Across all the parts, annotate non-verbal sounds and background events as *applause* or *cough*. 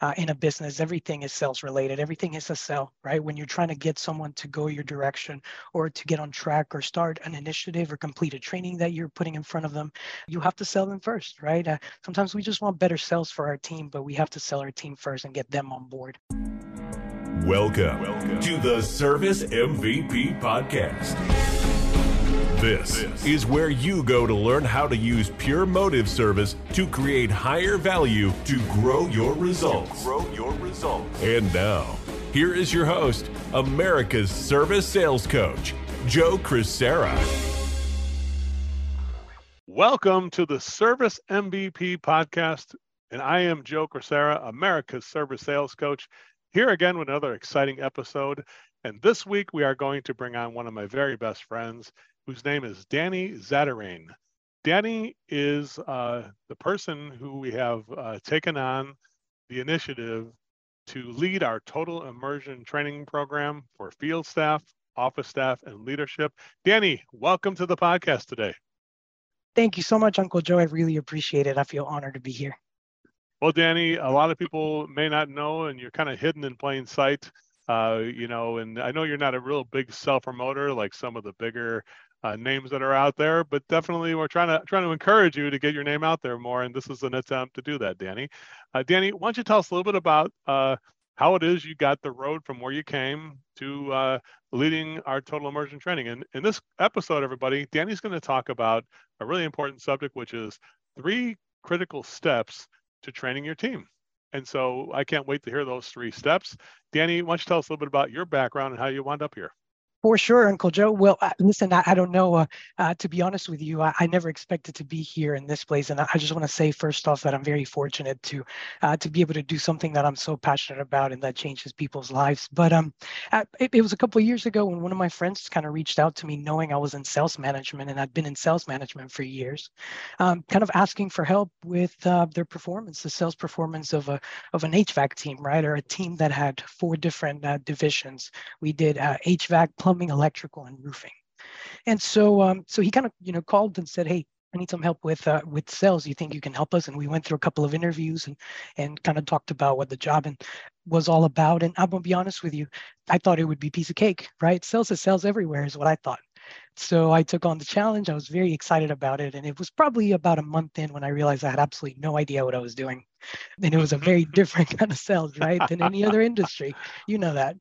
uh, in a business, everything is sales related. Everything is a sell, right? When you're trying to get someone to go your direction or to get on track or start an initiative or complete a training that you're putting in front of them, you have to sell them first, right? Uh, sometimes we just want better sales for our team, but we have to sell our team first and get them on board. Welcome, Welcome. to the Service MVP Podcast. This, this is where you go to learn how to use pure motive service to create higher value to grow your results. grow your results. And now, here is your host, America's service sales coach, Joe Crisara. Welcome to the Service MVP podcast. And I am Joe Crisara, America's service sales coach, here again with another exciting episode. And this week we are going to bring on one of my very best friends whose name is Danny Zatarain. Danny is uh, the person who we have uh, taken on the initiative to lead our total immersion training program for field staff, office staff, and leadership. Danny, welcome to the podcast today. Thank you so much, Uncle Joe. I really appreciate it. I feel honored to be here. Well, Danny, a lot of people may not know, and you're kind of hidden in plain sight. Uh, you know, and I know you're not a real big self promoter like some of the bigger uh, names that are out there, but definitely we're trying to trying to encourage you to get your name out there more, and this is an attempt to do that, Danny. Uh, Danny, why don't you tell us a little bit about uh, how it is you got the road from where you came to uh, leading our total immersion training? And in this episode, everybody, Danny's going to talk about a really important subject, which is three critical steps to training your team. And so I can't wait to hear those three steps. Danny, why don't you tell us a little bit about your background and how you wound up here? For sure, Uncle Joe. Well, listen, I, I, don't know. Uh, uh, to be honest with you, I, I, never expected to be here in this place, and I, I just want to say first off that I'm very fortunate to uh, to be able to do something that I'm so passionate about and that changes people's lives. But um, uh, it, it was a couple of years ago when one of my friends kind of reached out to me, knowing I was in sales management and I'd been in sales management for years, um, kind of asking for help with uh, their performance, the sales performance of a of an HVAC team, right, or a team that had four different divisions. We did HVAC plumbing, electrical, and roofing. And so, um, so he kind of, you know, called and said, "Hey, I need some help with uh, with sales. You think you can help us?" And we went through a couple of interviews and and kind of talked about what the job and was all about. And I'm gonna be honest with you, I thought it would be piece of cake, right? Sales is sales everywhere is what I thought. So I took on the challenge. I was very excited about it, and it was probably about a month in when I realized I had absolutely no idea what I was doing. And it was a very *laughs* different kind of sales, right, than any other industry. You know that.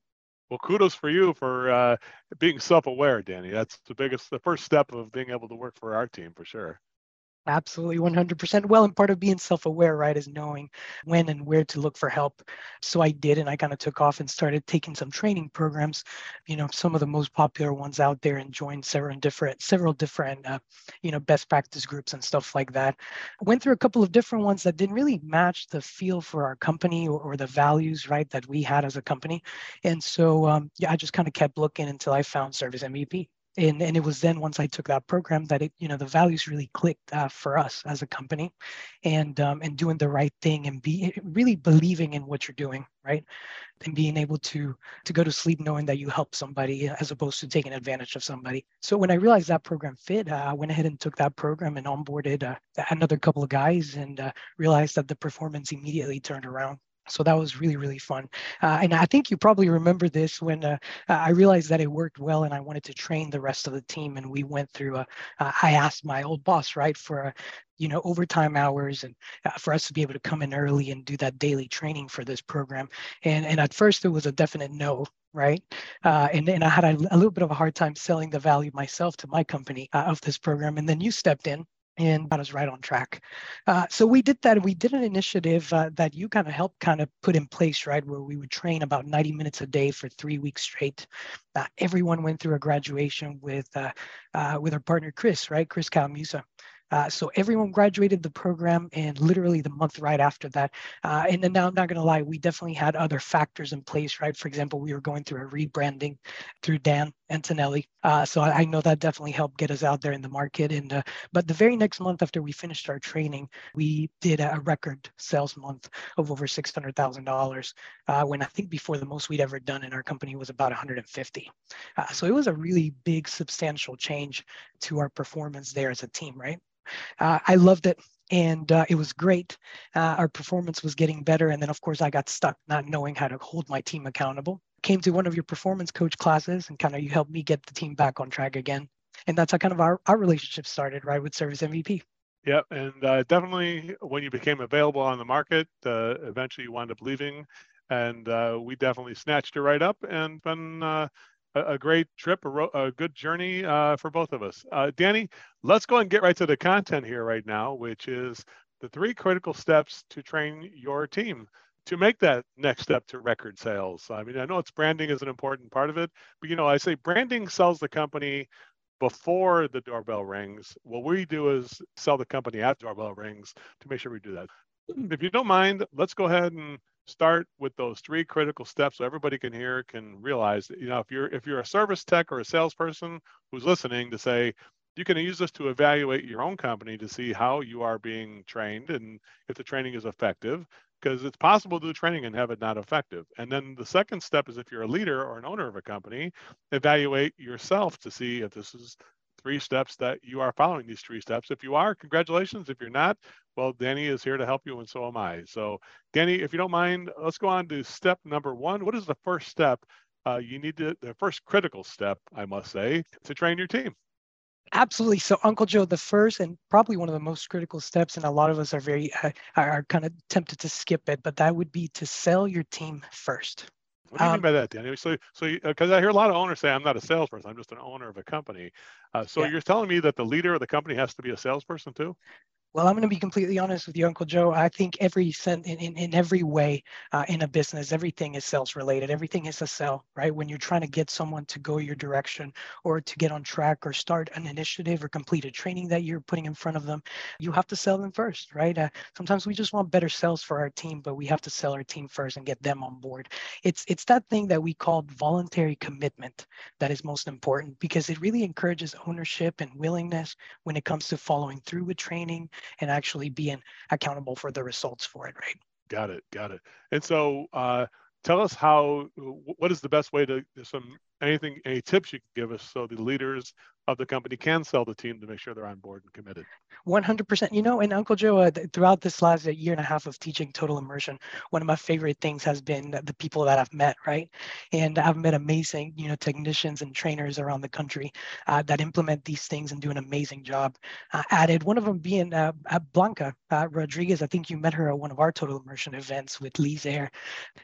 Well, kudos for you for uh, being self-aware, Danny. That's the biggest, the first step of being able to work for our team for sure. Absolutely, 100%. Well, and part of being self aware, right, is knowing when and where to look for help. So I did, and I kind of took off and started taking some training programs, you know, some of the most popular ones out there, and joined several different, several different, uh, you know, best practice groups and stuff like that. went through a couple of different ones that didn't really match the feel for our company or, or the values, right, that we had as a company. And so, um, yeah, I just kind of kept looking until I found Service MVP and and it was then once I took that program that it you know the values really clicked uh, for us as a company, and um, and doing the right thing and be really believing in what you're doing right, and being able to to go to sleep knowing that you help somebody as opposed to taking advantage of somebody. So when I realized that program fit, uh, I went ahead and took that program and onboarded uh, another couple of guys and uh, realized that the performance immediately turned around so that was really really fun. Uh, and i think you probably remember this when uh, i realized that it worked well and i wanted to train the rest of the team and we went through a, uh, I asked my old boss right for you know overtime hours and uh, for us to be able to come in early and do that daily training for this program. And and at first it was a definite no right? Uh, and, and i had a, a, little bit of a hard time selling the value myself to my company uh, of this program. And then you stepped in and got us right on track. Uh, so we did that. We did an initiative uh, that you kind of helped kind of put in place, right, where we would train about 90 minutes a day for three weeks straight. Uh, everyone went through a graduation with uh, uh, with our partner Chris, right, Chris Calamusa. Uh, so everyone graduated the program and literally the month right after that. Uh, and then now I'm not going to lie, we definitely had other factors in place, right? For example, we were going through a rebranding through Dan Antonelli. Uh, so I, I, know that definitely helped get us out there in the market. And uh, but the very next month after we finished our training, we did a record sales month of over six hundred thousand uh, dollars. When I think before the most we'd ever done in our company was about 150. Uh, so it was a really big, substantial change to our performance there as a team, right? Uh, I loved it. and uh, it was great. Uh, our performance was getting better, and then of course I got stuck not knowing how to hold my team accountable. Came to one of your performance coach classes, and kind of you helped me get the team back on track again, and that's how kind of our, our relationship started, right, with Service MVP. Yep, and uh, definitely when you became available on the market, uh, eventually you wound up leaving, and uh, we definitely snatched it right up and been uh, a, great trip, a, ro- a good journey uh, for both of us. Uh, Danny, let's go and get right to the content here right now, which is the three critical steps to train your team to make that next step to record sales. I mean, I know it's branding is an important part of it, but you know, I say branding sells the company before the doorbell rings. What we do is sell the company at the doorbell rings to make sure we do that. If you don't mind, let's go ahead and start with those three critical steps so everybody can hear can realize that you know if you're if you're a service tech or a salesperson who's listening to say you can use this to evaluate your own company to see how you are being trained and if the training is effective because it's possible to do training and have it not effective and then the second step is if you're a leader or an owner of a company evaluate yourself to see if this is three steps that you are following these three steps. If you are, congratulations. If you're not, well, Danny is here to help you, and so am I. So, Danny, if you don't mind, let's go on to step number one. What is the first step uh, you need to, the first critical step, I must say, to train your team? Absolutely. So, Uncle Joe, the first and probably one of the most critical steps, and a lot of us are very uh, are kind of tempted to skip it, but that would be to sell your team first. What do you um, mean by that, Danny? So, so because uh, I hear a lot of owners say, "I'm not a salesperson; I'm just an owner of a company." Uh, so, yeah. you're telling me that the leader of the company has to be a salesperson too? Well, I'm going to be completely honest with you, Uncle Joe. I think every in, in, in every way uh, in a business, everything is sales related. Everything is a sell, right? When you're trying to get someone to go your direction or to get on track or start an initiative or complete a training that you're putting in front of them, you have to sell them first, right? Uh, sometimes we just want better sales for our team, but we have to sell our team first and get them on board. It's it's that thing that we call voluntary commitment that is most important because it really encourages ownership and willingness when it comes to following through with training and actually being accountable for the results for it, right? Got it, got it. And so, uh, tell us how. What is the best way to some anything any tips you can give us so the leaders of the company can sell the team to make sure they're on board and committed. 100% you know and uncle joe uh, throughout this last year and a half of teaching total immersion one of my favorite things has been the people that i've met right? And i've met amazing you know technicians and trainers around the country uh, that implement these things and do an amazing job. Uh, added one of them being uh, blanca uh, rodriguez. I think you met her at one of our total immersion events with lee's air.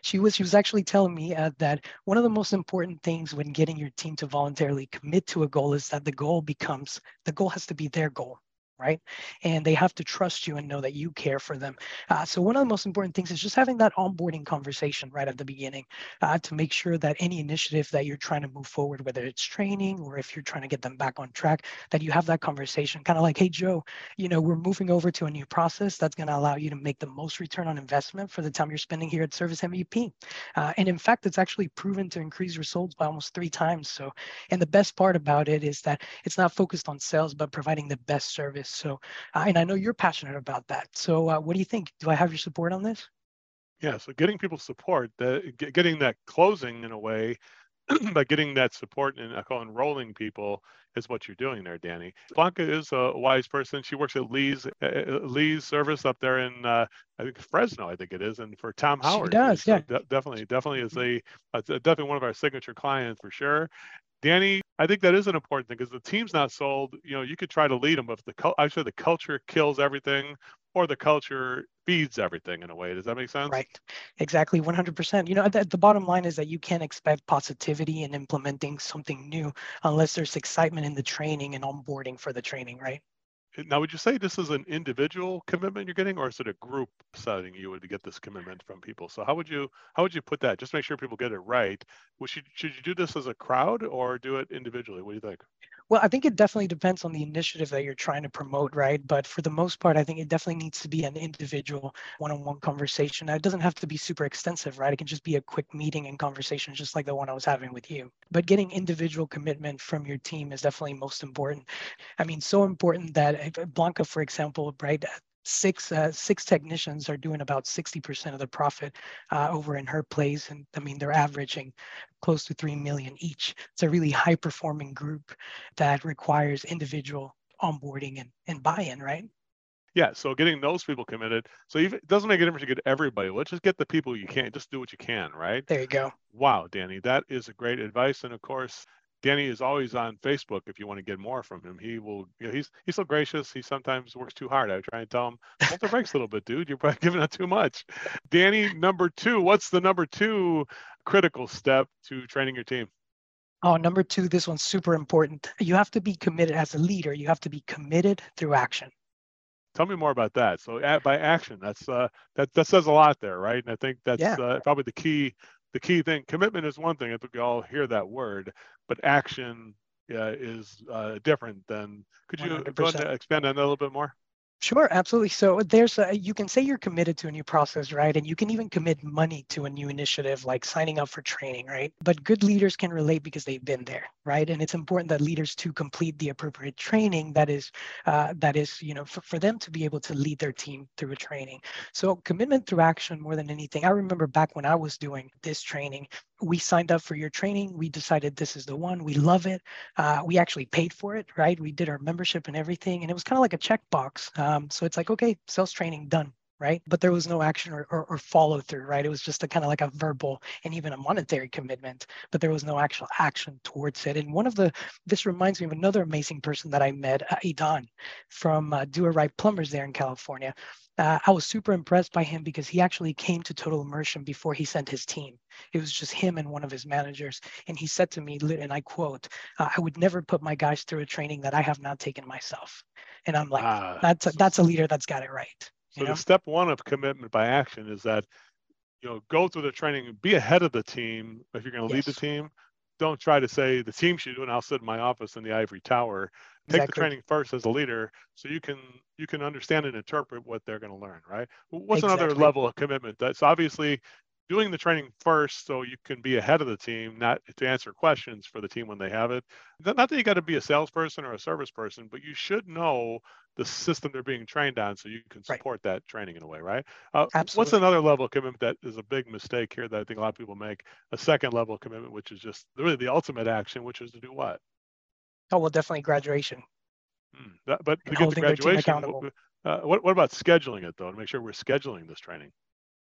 She was she was actually telling me uh, that one of the most important things when getting your team to voluntarily commit to a goal is that the goal becomes the goal has to be their goal right? And they have to trust you and know that you care for them. Uh, so one of the most important things is just having that onboarding conversation right at the beginning uh, to make sure that any initiative that you're trying to move forward, whether it's training or if you're trying to get them back on track, that you have that conversation, kind of like, hey Joe, you know, we're moving over to a new process that's going to allow you to make the most return on investment for the time you're spending here at Service MVP. Uh, and in fact, it's actually proven to increase results by almost three times. So, and the best part about it is that it's not focused on sales, but providing the best service this. So, uh, and I know you're passionate about that. So, uh, what do you think? Do I have your support on this? Yeah. So, getting people support, the, getting that closing in a way, *clears throat* by getting that support and I call enrolling people is what you're doing there, Danny. Blanca is a wise person. She works at Lee's uh, Lee's service up there in uh, I think Fresno, I think it is, and for Tom Howard. She does, so yeah. De- definitely, definitely is a, a definitely one of our signature clients for sure. Danny, I think that is an important thing because the team's not sold. You know, you could try to lead them, but if the actually the culture kills everything, or the culture feeds everything in a way. Does that make sense? Right. Exactly. 100%. You know, the, the bottom line is that you can't expect positivity in implementing something new unless there's excitement in the training and onboarding for the training, right? Now, would you say this is an individual commitment you're getting, or is it a group setting you would get this commitment from people? So how would you how would you put that? Just make sure people get it right. Should should you do this as a crowd or do it individually? What do you think? Well, I think it definitely depends on the initiative that you're trying to promote, right? But for the most part, I think it definitely needs to be an individual one-on-one conversation. It doesn't have to be super extensive, right? It can just be a quick meeting and conversation, just like the one I was having with you. But getting individual commitment from your team is definitely most important. I mean, so important that Blanca, for example, right, six uh, six technicians are doing about 60% of the profit uh, over in her place and i mean they're averaging close to 3 million each it's a really high performing group that requires individual onboarding and, and buy-in right Yeah, so getting those people committed. So even, it doesn't make a difference to get everybody. Let's just get the people you can. Just do what you can, right? There you go. Wow, Danny, that is a great advice. And of course, Danny is always on Facebook if you want to get more from him. He will, you know, he's he's so gracious. He sometimes works too hard. I try and tell him, hold the brakes a little bit, dude. You're probably *laughs* giving out too much. Danny, number two, what's the number two critical step to training your team? Oh, number two, this one's super important. You have to be committed as a leader. You have to be committed through action. Tell me more about that. So, by action, that's uh, that that says a lot there, right? And I think that's yeah. uh, probably the key the key thing commitment is one thing i think we all hear that word but action uh, is uh, different than could you 100%. go ahead and expand on that a little bit more Sure, absolutely. So there's a, you can say you're committed to a new process, right? And you can even commit money to a new initiative like signing up for training, right? But good leaders can relate because they've been there, right? And it's important that leaders to complete the appropriate training that is uh, that is, you know, for, for them to be able to lead their team through a training. So commitment through action more than anything. I remember back when I was doing this training, we signed up for your training. We decided this is the one. We love it. Uh, we actually paid for it, right? We did our membership and everything, and it was kind of like a checkbox. Um, so it's like, okay, sales training done, right? But there was no action or, or, or follow through, right? It was just a kind of like a verbal and even a monetary commitment, but there was no actual action towards it. And one of the, this reminds me of another amazing person that I met, uh, Idan from uh, Do It Right Plumbers there in California uh, I was super impressed by him because he actually came to Total Immersion before he sent his team. It was just him and one of his managers. And he said to me, and I quote, uh, I would never put my guys through a training that I have not taken myself. And I'm like, ah, that's, a, that's a leader that's got it right. So know? the step one of commitment by action is that, you know, go through the training, be ahead of the team. If you're going to yes. lead the team, don't try to say the team should do it and I'll sit in my office in the ivory tower take exactly. the training first as a leader so you can you can understand and interpret what they're going to learn right what's exactly. another level of commitment that's obviously doing the training first so you can be ahead of the team not to answer questions for the team when they have it not that you got to be a salesperson or a service person but you should know the system they're being trained on so you can support right. that training in a way right uh, what's another level of commitment that is a big mistake here that i think a lot of people make a second level of commitment which is just really the ultimate action which is to do what Oh well, definitely graduation. Hmm. That, but to get to graduation, uh, what, what about scheduling it though to make sure we're scheduling this training?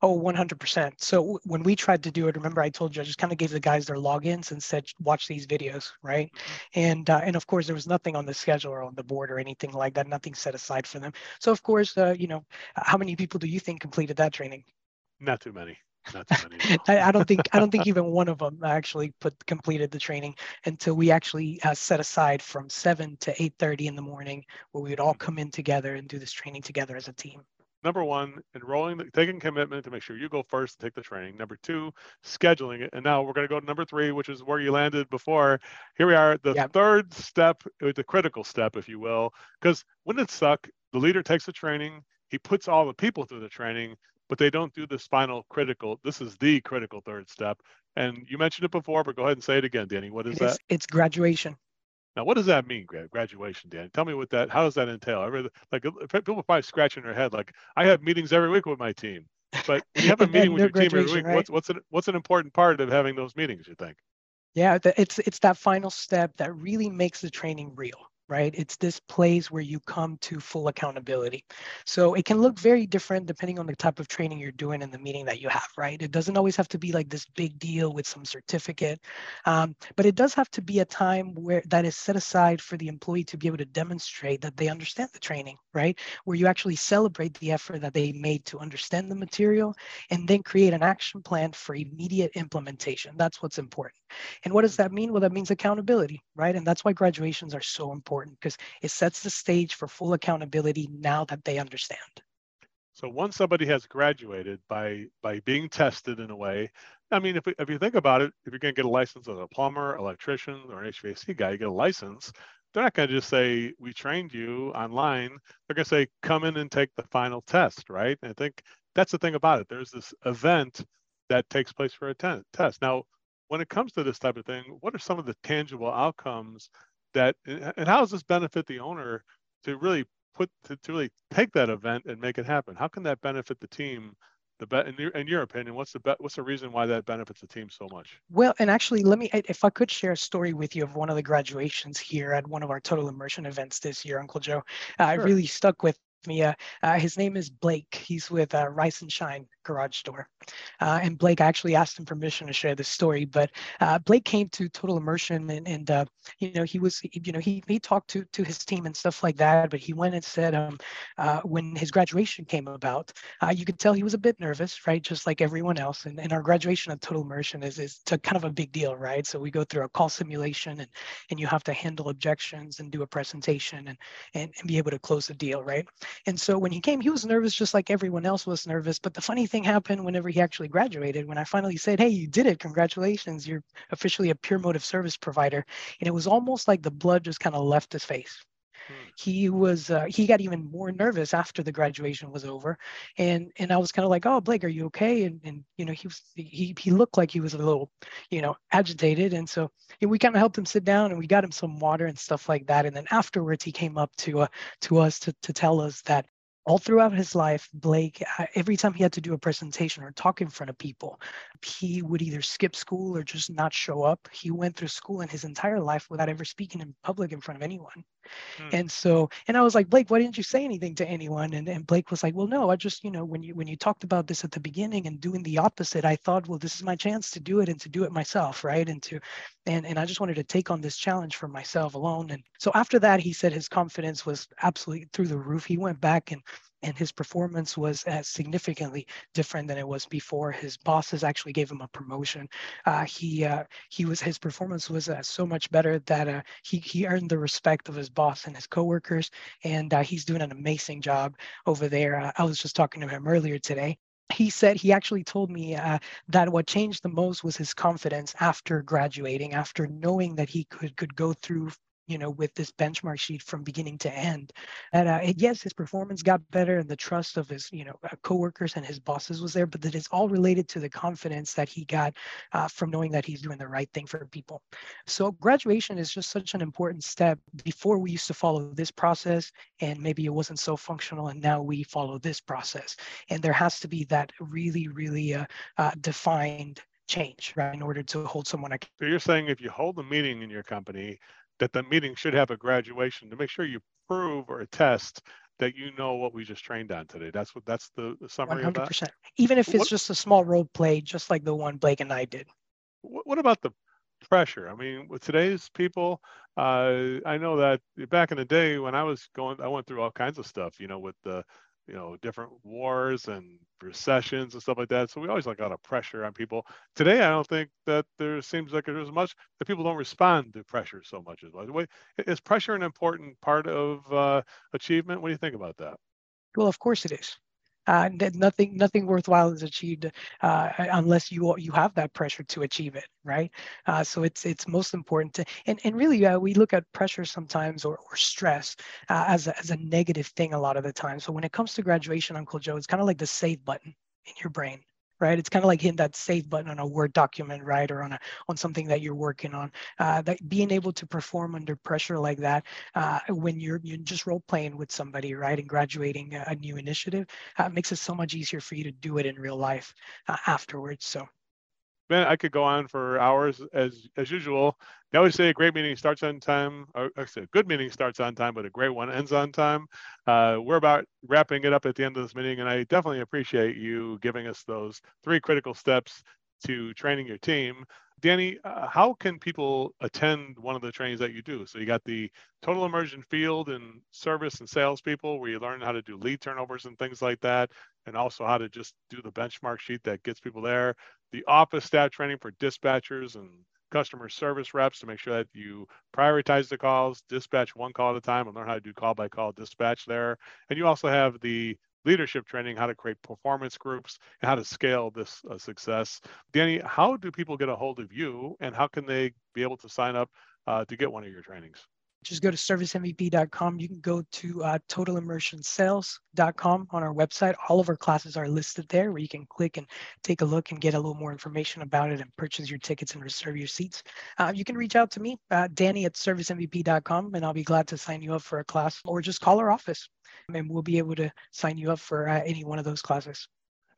Oh, 100%. So when we tried to do it, remember I told you I just kind of gave the guys their logins and said, watch these videos, right? Mm-hmm. And uh, and of course there was nothing on the schedule or on the board or anything like that, nothing set aside for them. So of course, uh, you know, how many people do you think completed that training? Not too many. Not too many. *laughs* I, I, don't think I don't think even one of them actually put completed the training until we actually uh, set aside from seven to eight thirty in the morning, where we would all mm-hmm. come in together and do this training together as a team number one, enrolling, taking commitment to make sure you go first and take the training. Number two, scheduling it. And now we're going to go to number three, which is where you landed before. Here we are, the yep. third step, uh, the critical step, if you will, because when it suck, the leader takes the training, he puts all the people through the training, but they don't do this final critical. This is the critical third step. And you mentioned it before, but go ahead and say it again, Danny. What is it that? Is, it's graduation. Now, what does that mean, graduation, Dan? Tell me what that. How does that entail? I really, like people are probably scratching their head. Like I have meetings every week with my team, but *laughs* you have a meeting with your team every week. Right? What's what's an what's an important part of having those meetings? You think? Yeah, it's it's that final step that really makes the training real right? It's this place where you come to full accountability. So it can look very different depending on the type of training you're doing and the meeting that you have, right? It doesn't always have to be like this big deal with some certificate, um, but it does have to be a time where that is set aside for the employee to be able to demonstrate that they understand the training, right? Where you actually celebrate the effort that they made to understand the material and then create an action plan for immediate implementation. That's what's important. And what does that mean? Well, that means accountability, right? And that's why graduations are so important because it sets the stage for full accountability now that they understand. So once somebody has graduated by by being tested in a way, I mean, if, if you think about it, if you're going to get a license as a plumber, electrician, or an HVAC guy, you get a license. They're not going to just say we trained you online. They're going to say come in and take the final test, right? And I think that's the thing about it. There's this event that takes place for a test. Now, when it comes to this type of thing, what are some of the tangible outcomes that, and how does this benefit the owner to really put, to, to really take that event and make it happen? How can that benefit the team the bet in your, in your opinion what's the bet what's the reason why that benefits the team so much well and actually let me if i could share a story with you of one of the graduations here at one of our total immersion events this year uncle joe uh, sure. i really stuck with me. Uh, uh, his name is Blake. He's with uh, Rice and Shine Garage door. Uh, and Blake, actually asked him permission to share this story, but uh, Blake came to Total Immersion and, and uh, you know, he was, you know, he, he talked to, to his team and stuff like that, but he went and said um, when his graduation came about, you could tell he was a bit nervous, right? Just like everyone else. And, and our graduation at Total Immersion is, is kind of a big deal, right? So we go through a call simulation and, and you have to handle objections and do a presentation and, and, and be able to close the deal, right? And so when he came, he was nervous just like everyone else was nervous. But the funny thing happened whenever he actually graduated, when I finally said, Hey, you did it. Congratulations. You're officially a pure motive service provider. And it was almost like the blood just kind of left his face. Hmm. He was uh, he got even more nervous after the graduation was over, and and I was kind of like, oh Blake, are you okay? And and you know he was he he looked like he was a little, you know, agitated, and so we kind of helped him sit down and we got him some water and stuff like that. And then afterwards he came up to uh, to us to to tell us that all throughout his life, Blake, uh, every time he had to do a presentation or talk in front of people, he would either skip school or just not show up. He went through school in his entire life without ever speaking in public in front of anyone. Hmm. And so, and I was like, Blake, why didn't you say anything to anyone? And, and Blake was like, well, no, I just, you know, when you when you talked about this at the beginning and doing the opposite, I thought, well, this is my chance to do it and to do it myself, right? And to, and and I just wanted to take on this challenge for myself alone. And so after that, he said his confidence was absolutely through the roof. He went back and and his performance was uh, significantly different than it was before. His bosses actually gave him a promotion. Uh, he uh, he was his performance was uh, so much better that uh, he he earned the respect of his boss and his coworkers, and uh, he's doing an amazing job over there. I was just talking to him earlier today, he said he actually told me uh, that what changed the most was his confidence after graduating after knowing that he could could go through you know, with this benchmark sheet from beginning to end. And uh, yes, his performance got better and the trust of his, you know, uh, coworkers and his bosses was there, but that is all related to the confidence that he got uh, from knowing that he's doing the right thing for people. So graduation is just such an important step. Before we used to follow this process and maybe it wasn't so functional and now we follow this process. And there has to be that really, really uh, uh defined change right in order to hold someone accountable. So you're saying if you hold a meeting in your company that the meeting should have a graduation to make sure you prove or attest that you know what we just trained on today. That's what that's the, the summary 100%. of that. Even if it's what, just a small role play, just like the one Blake and I did. What, what about the pressure? I mean, with today's people, uh, I know that back in the day when I was going, I went through all kinds of stuff, you know, with the you know different wars and recessions and stuff like that. So we always like a lot of pressure on people. Today i don't think that there seems like there's much that people don't respond to pressure so much as well is pressure an important part of uh, achievement? What do you think about that? Well of course it is uh, nothing nothing worthwhile is achieved uh, unless you you have that pressure to achieve it right? Uh, so it's it's most important to and, and really uh, we look at pressure sometimes or, or stress uh, as, a, as a negative thing a lot of the time. So when it comes to graduation uncle joe it's kind of like the save button in your brain right? It's kind of like hitting that save button on a Word document, right, or on a on something that you're working on. Uh, that being able to perform under pressure like that uh, when you're you're just role playing with somebody, right, and graduating a, a new initiative uh, makes it so much easier for you to do it in real life uh, afterwards. So man, I could go on for hours as as usual. They always say a great meeting starts on time. Or, I say a good meeting starts on time, but a great one ends on time. Uh, we're about wrapping it up at the end of this meeting, and I definitely appreciate you giving us those three critical steps to training your team. Danny, uh, how can people attend one of the trainings that you do? So you got the total immersion field and service and salespeople, where you learn how to do lead turnovers and things like that, and also how to just do the benchmark sheet that gets people there. The office staff training for dispatchers and customer service reps to make sure that you prioritize the calls, dispatch one call at a time, and learn how to do call by call dispatch there. And you also have the leadership training, how to create performance groups, and how to scale this uh, success. Danny, how do people get a hold of you, and how can they be able to sign up uh, to get one of your trainings? Just go to servicemvp.com. You can go to uh, totalimmersionsales.com on our website. All of our classes are listed there where you can click and take a look and get a little more information about it and purchase your tickets and reserve your seats. Uh, you can reach out to me, uh, Danny at servicemvp.com, and I'll be glad to sign you up for a class or just call our office and we'll be able to sign you up for uh, any one of those classes.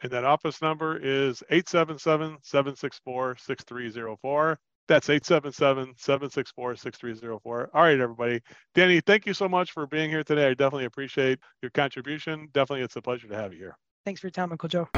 And that office number is 877 764 6304. That's 877-764-6304. All right, everybody. Danny, thank you so much for being here today. I definitely appreciate your contribution. Definitely, it's a pleasure to have you here. Thanks for your time, Uncle Joe.